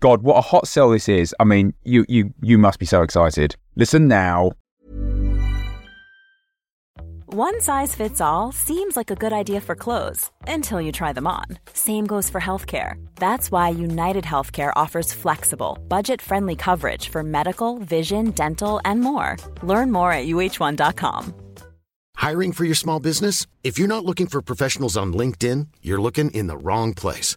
God, what a hot sell this is. I mean, you you you must be so excited. Listen now. One size fits all seems like a good idea for clothes until you try them on. Same goes for healthcare. That's why United Healthcare offers flexible, budget-friendly coverage for medical, vision, dental, and more. Learn more at uhone.com. Hiring for your small business? If you're not looking for professionals on LinkedIn, you're looking in the wrong place.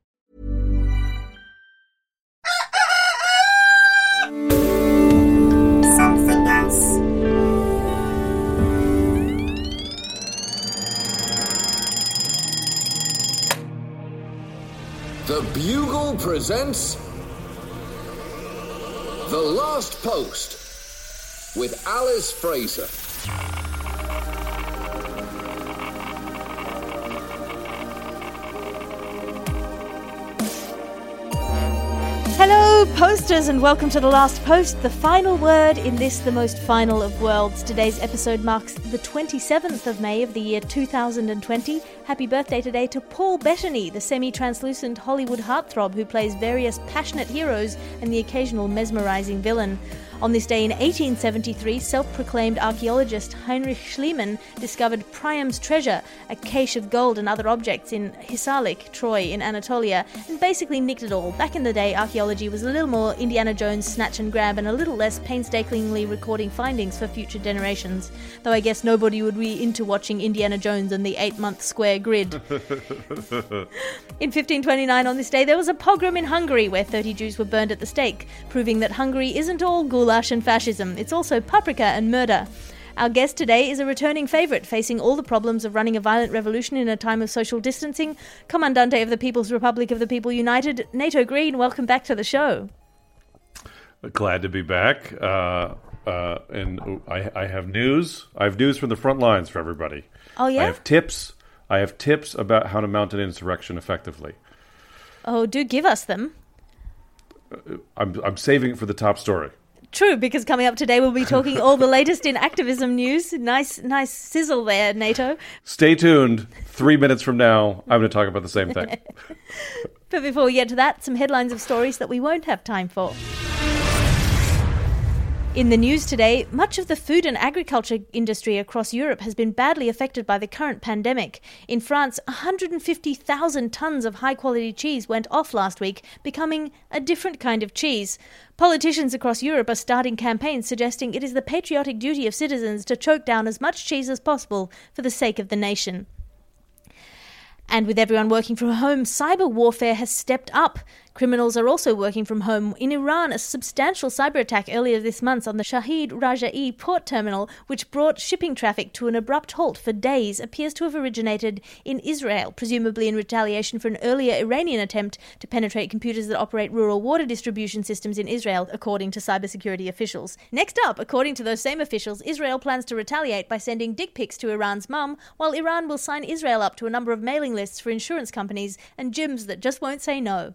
The Bugle presents The Last Post with Alice Fraser. Hello, posters, and welcome to the last post, the final word in this, the most final of worlds. Today's episode marks the 27th of May of the year 2020. Happy birthday today to Paul Bettany, the semi translucent Hollywood heartthrob who plays various passionate heroes and the occasional mesmerizing villain. On this day in 1873, self proclaimed archaeologist Heinrich Schliemann discovered Priam's treasure, a cache of gold and other objects in Hisarlik, Troy, in Anatolia, and basically nicked it all. Back in the day, archaeology was a little more Indiana Jones snatch and grab and a little less painstakingly recording findings for future generations. Though I guess nobody would be into watching Indiana Jones and the eight month square grid. In 1529, on this day, there was a pogrom in Hungary where 30 Jews were burned at the stake, proving that Hungary isn't all goulash and fascism, it's also paprika and murder. Our guest today is a returning favourite, facing all the problems of running a violent revolution in a time of social distancing. Commandante of the People's Republic of the People United, Nato Green, welcome back to the show. Glad to be back. Uh, uh, and I, I have news. I have news from the front lines for everybody. Oh, yeah? I have tips. I have tips about how to mount an insurrection effectively. Oh, do give us them. Uh, I'm, I'm saving it for the top story. True, because coming up today we'll be talking all the latest in activism news. Nice, nice sizzle there, Nato. Stay tuned. Three minutes from now, I'm going to talk about the same thing. But before we get to that, some headlines of stories that we won't have time for. In the news today, much of the food and agriculture industry across Europe has been badly affected by the current pandemic. In France, 150,000 tons of high quality cheese went off last week, becoming a different kind of cheese. Politicians across Europe are starting campaigns suggesting it is the patriotic duty of citizens to choke down as much cheese as possible for the sake of the nation. And with everyone working from home, cyber warfare has stepped up. Criminals are also working from home. In Iran, a substantial cyber attack earlier this month on the Shahid Raja'i port terminal, which brought shipping traffic to an abrupt halt for days, appears to have originated in Israel, presumably in retaliation for an earlier Iranian attempt to penetrate computers that operate rural water distribution systems in Israel, according to cybersecurity officials. Next up, according to those same officials, Israel plans to retaliate by sending dick pics to Iran's mum, while Iran will sign Israel up to a number of mailing lists for insurance companies and gyms that just won't say no.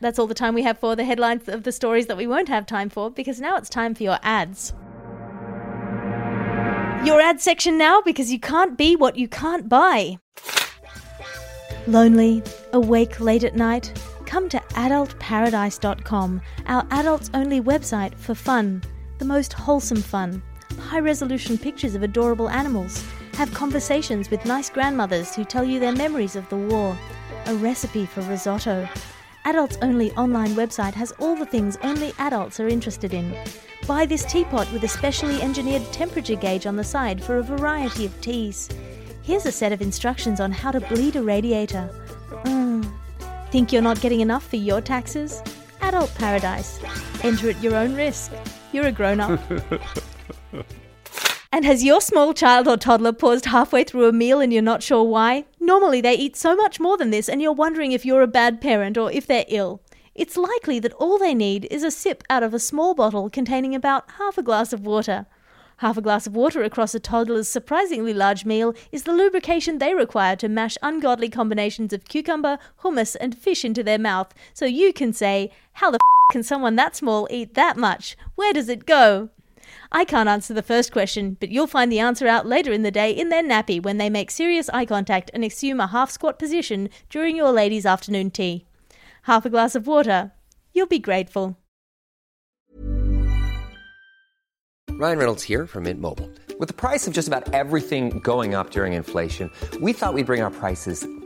That's all the time we have for the headlines of the stories that we won't have time for, because now it's time for your ads. Your ad section now, because you can't be what you can't buy. Lonely, awake late at night? Come to adultparadise.com, our adults only website for fun, the most wholesome fun. High resolution pictures of adorable animals. Have conversations with nice grandmothers who tell you their memories of the war. A recipe for risotto. Adults Only online website has all the things only adults are interested in. Buy this teapot with a specially engineered temperature gauge on the side for a variety of teas. Here's a set of instructions on how to bleed a radiator. Mm. Think you're not getting enough for your taxes? Adult Paradise. Enter at your own risk. You're a grown up. and has your small child or toddler paused halfway through a meal and you're not sure why? Normally they eat so much more than this and you're wondering if you're a bad parent or if they're ill. It's likely that all they need is a sip out of a small bottle containing about half a glass of water. Half a glass of water across a toddler's surprisingly large meal is the lubrication they require to mash ungodly combinations of cucumber, hummus, and fish into their mouth, so you can say, How the f can someone that small eat that much? Where does it go? I can't answer the first question, but you'll find the answer out later in the day in their nappy when they make serious eye contact and assume a half squat position during your lady's afternoon tea. Half a glass of water. You'll be grateful. Ryan Reynolds here from Mint Mobile. With the price of just about everything going up during inflation, we thought we'd bring our prices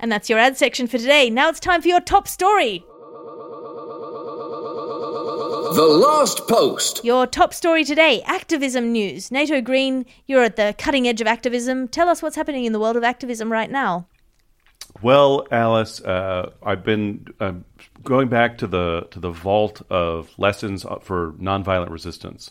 And that's your ad section for today. Now it's time for your top story. The Last Post. Your top story today activism news. Nato Green, you're at the cutting edge of activism. Tell us what's happening in the world of activism right now. Well, Alice, uh, I've been uh, going back to the to the vault of lessons for nonviolent resistance.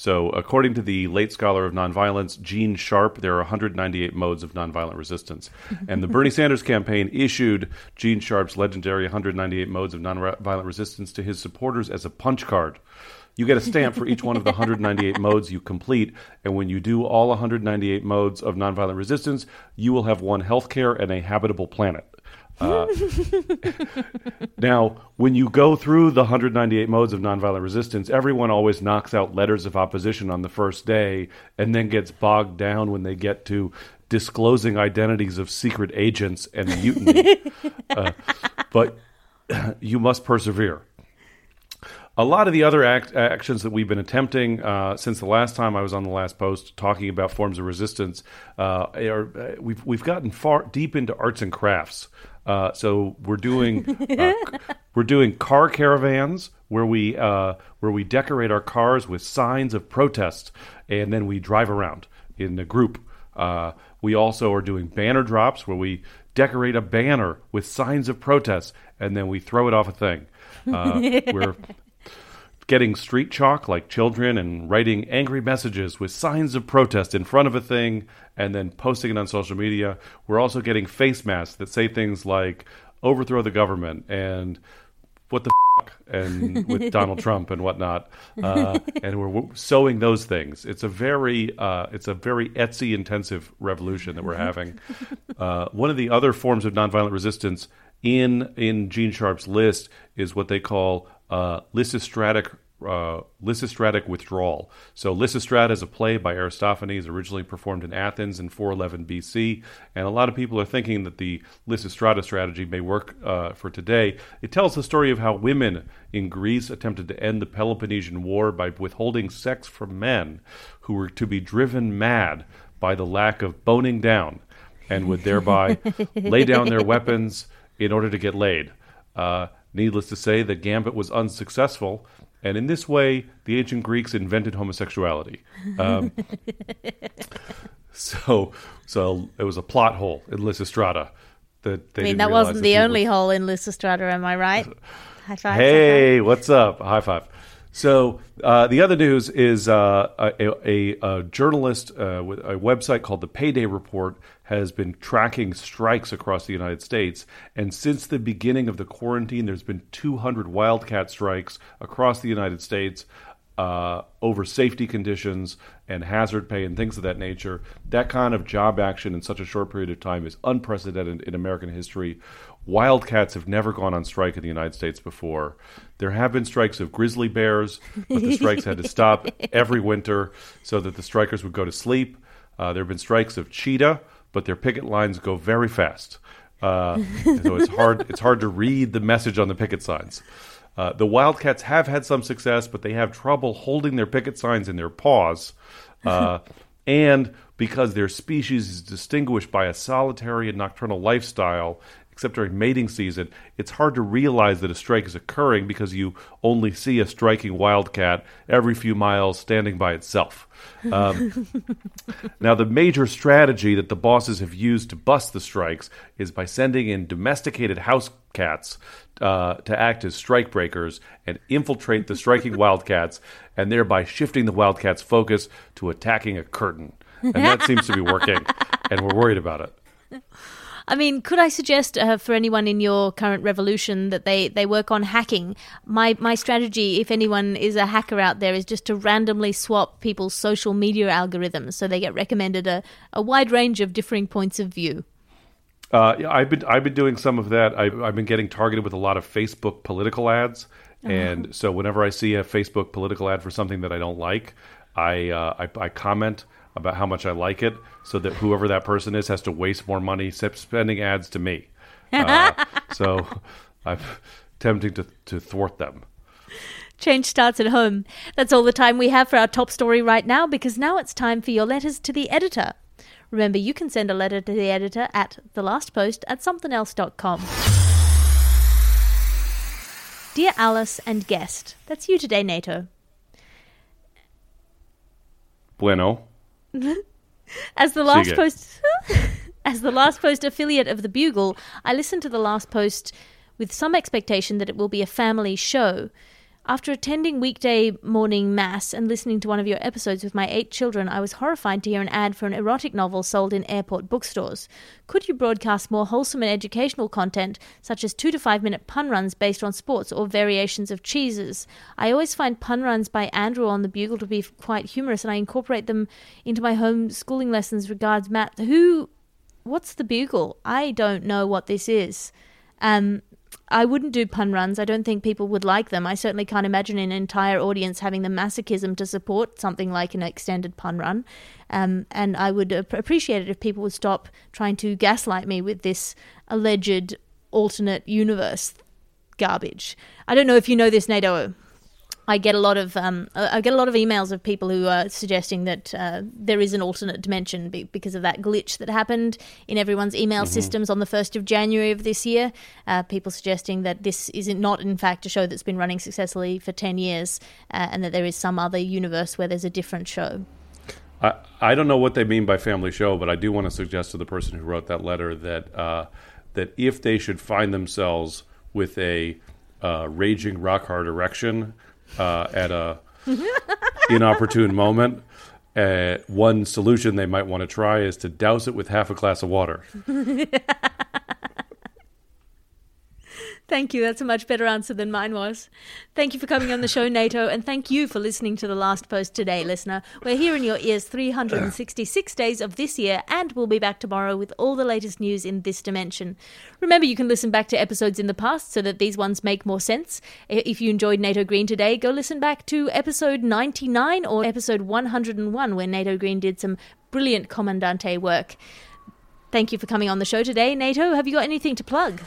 So, according to the late scholar of nonviolence, Gene Sharp, there are 198 modes of nonviolent resistance. and the Bernie Sanders campaign issued Gene Sharp's legendary 198 modes of nonviolent resistance to his supporters as a punch card. You get a stamp for each one of the 198 modes you complete, and when you do all 198 modes of nonviolent resistance, you will have won healthcare and a habitable planet. Uh, now, when you go through the 198 modes of nonviolent resistance, everyone always knocks out letters of opposition on the first day and then gets bogged down when they get to disclosing identities of secret agents and mutiny. uh, but you must persevere. A lot of the other act- actions that we've been attempting uh, since the last time I was on the last post, talking about forms of resistance, uh, are, uh, we've we've gotten far deep into arts and crafts. Uh, so we're doing uh, we're doing car caravans where we uh, where we decorate our cars with signs of protest, and then we drive around in a group. Uh, we also are doing banner drops where we decorate a banner with signs of protest, and then we throw it off a thing. Uh, we're getting street chalk like children and writing angry messages with signs of protest in front of a thing and then posting it on social media. We're also getting face masks that say things like overthrow the government and what the f- and with Donald Trump and whatnot. Uh, and we're sewing those things. It's a very uh, it's a very Etsy intensive revolution that we're having. Uh, one of the other forms of nonviolent resistance in in Gene Sharp's list is what they call uh, Lysistratic uh, Lysistratic withdrawal. So Lysistrata is a play by Aristophanes, originally performed in Athens in 411 BC, and a lot of people are thinking that the Lysistrata strategy may work uh, for today. It tells the story of how women in Greece attempted to end the Peloponnesian War by withholding sex from men who were to be driven mad by the lack of boning down, and would thereby lay down their weapons in order to get laid. Uh, needless to say, the gambit was unsuccessful and in this way, the ancient Greeks invented homosexuality. Um, so, so it was a plot hole in Lysistrata. That they I mean, that wasn't the only were- hole in Lysistrata, am I right? High five. Hey, what's up? High five. So uh, the other news is uh, a, a, a, journalist uh, with a website called the Payday Report has been tracking strikes across the United States, and since the beginning of the quarantine, there's been 200 wildcat strikes across the United States. Uh, over safety conditions and hazard pay and things of that nature. That kind of job action in such a short period of time is unprecedented in American history. Wildcats have never gone on strike in the United States before. There have been strikes of grizzly bears, but the strikes had to stop every winter so that the strikers would go to sleep. Uh, there have been strikes of cheetah, but their picket lines go very fast. Uh, so it's hard it's hard to read the message on the picket signs. Uh, the Wildcats have had some success, but they have trouble holding their picket signs in their paws. Uh, and because their species is distinguished by a solitary and nocturnal lifestyle, except during mating season, it's hard to realize that a strike is occurring because you only see a striking wildcat every few miles standing by itself. Um, now, the major strategy that the bosses have used to bust the strikes is by sending in domesticated house cats uh, to act as strike breakers and infiltrate the striking wildcats, and thereby shifting the wildcats' focus to attacking a curtain. And that seems to be working, and we're worried about it. I mean, could I suggest uh, for anyone in your current revolution that they, they work on hacking? My my strategy, if anyone is a hacker out there, is just to randomly swap people's social media algorithms so they get recommended a, a wide range of differing points of view. Uh, yeah, I've been I've been doing some of that. I've, I've been getting targeted with a lot of Facebook political ads, uh-huh. and so whenever I see a Facebook political ad for something that I don't like, I, uh, I, I comment about how much I like it, so that whoever that person is has to waste more money spending ads to me. Uh, so I'm tempting to, to thwart them. Change starts at home. That's all the time we have for our top story right now because now it's time for your letters to the editor. Remember, you can send a letter to the editor at thelastpost at somethingelse.com. Dear Alice and guest, that's you today, Nato. Bueno. As the last post as the last post affiliate of the Bugle, I listened to the last post with some expectation that it will be a family show. After attending weekday morning mass and listening to one of your episodes with my eight children, I was horrified to hear an ad for an erotic novel sold in airport bookstores. Could you broadcast more wholesome and educational content, such as two to five minute pun runs based on sports or variations of cheeses? I always find pun runs by Andrew on the Bugle to be quite humorous, and I incorporate them into my home schooling lessons. Regards, Matt. Who? What's the Bugle? I don't know what this is. Um, I wouldn't do pun runs. I don't think people would like them. I certainly can't imagine an entire audience having the masochism to support something like an extended pun run. Um, and I would appreciate it if people would stop trying to gaslight me with this alleged alternate universe garbage. I don't know if you know this, Nato. I get a lot of um, I get a lot of emails of people who are suggesting that uh, there is an alternate dimension because of that glitch that happened in everyone's email mm-hmm. systems on the first of January of this year. Uh, people suggesting that this is not, in fact, a show that's been running successfully for ten years, uh, and that there is some other universe where there's a different show. I, I don't know what they mean by family show, but I do want to suggest to the person who wrote that letter that uh, that if they should find themselves with a uh, raging rock hard erection uh, at a inopportune moment. Uh, one solution they might want to try is to douse it with half a glass of water. Thank you. That's a much better answer than mine was. Thank you for coming on the show, Nato, and thank you for listening to the last post today, listener. We're here in your ears 366 days of this year, and we'll be back tomorrow with all the latest news in this dimension. Remember, you can listen back to episodes in the past so that these ones make more sense. If you enjoyed Nato Green today, go listen back to episode 99 or episode 101, where Nato Green did some brilliant Commandante work. Thank you for coming on the show today. Nato, have you got anything to plug?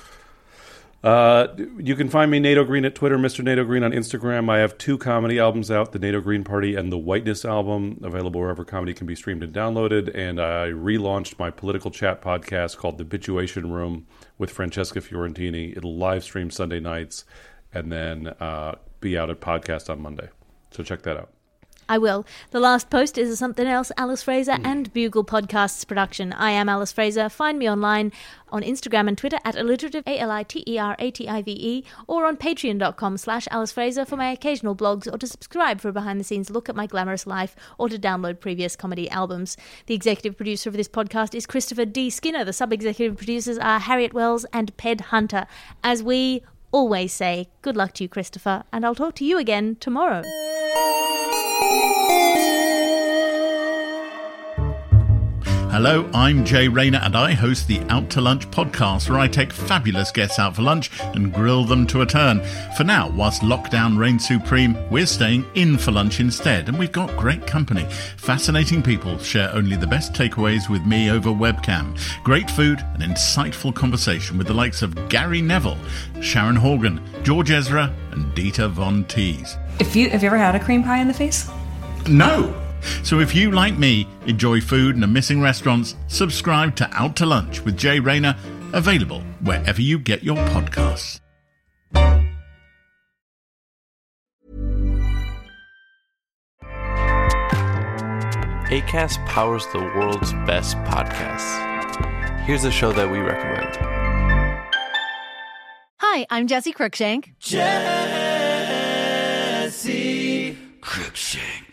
Uh, you can find me Nato Green at Twitter, Mr. Nato Green on Instagram. I have two comedy albums out: the Nato Green Party and the Whiteness album, available wherever comedy can be streamed and downloaded. And I relaunched my political chat podcast called The Bituation Room with Francesca Fiorentini. It'll live stream Sunday nights and then uh, be out at podcast on Monday. So check that out. I will. The last post is a something else Alice Fraser hmm. and Bugle Podcasts production. I am Alice Fraser. Find me online on Instagram and Twitter at alliterative A L I T E R A T I V E or on patreon.com slash Alice Fraser for my occasional blogs or to subscribe for a behind the scenes look at my glamorous life or to download previous comedy albums. The executive producer of this podcast is Christopher D. Skinner. The sub executive producers are Harriet Wells and Ped Hunter. As we always say, good luck to you, Christopher, and I'll talk to you again tomorrow. Hello, I'm Jay Rayner, and I host the Out to Lunch podcast, where I take fabulous guests out for lunch and grill them to a turn. For now, whilst lockdown reigns supreme, we're staying in for lunch instead, and we've got great company. Fascinating people share only the best takeaways with me over webcam. Great food and insightful conversation with the likes of Gary Neville, Sharon Horgan, George Ezra, and Dita Von Teese. If you have you ever had a cream pie in the face? No! So if you, like me, enjoy food and are missing restaurants, subscribe to Out to Lunch with Jay Rayner, available wherever you get your podcasts. ACAST powers the world's best podcasts. Here's a show that we recommend. Hi, I'm Jesse Cruikshank. Jesse Cruikshank.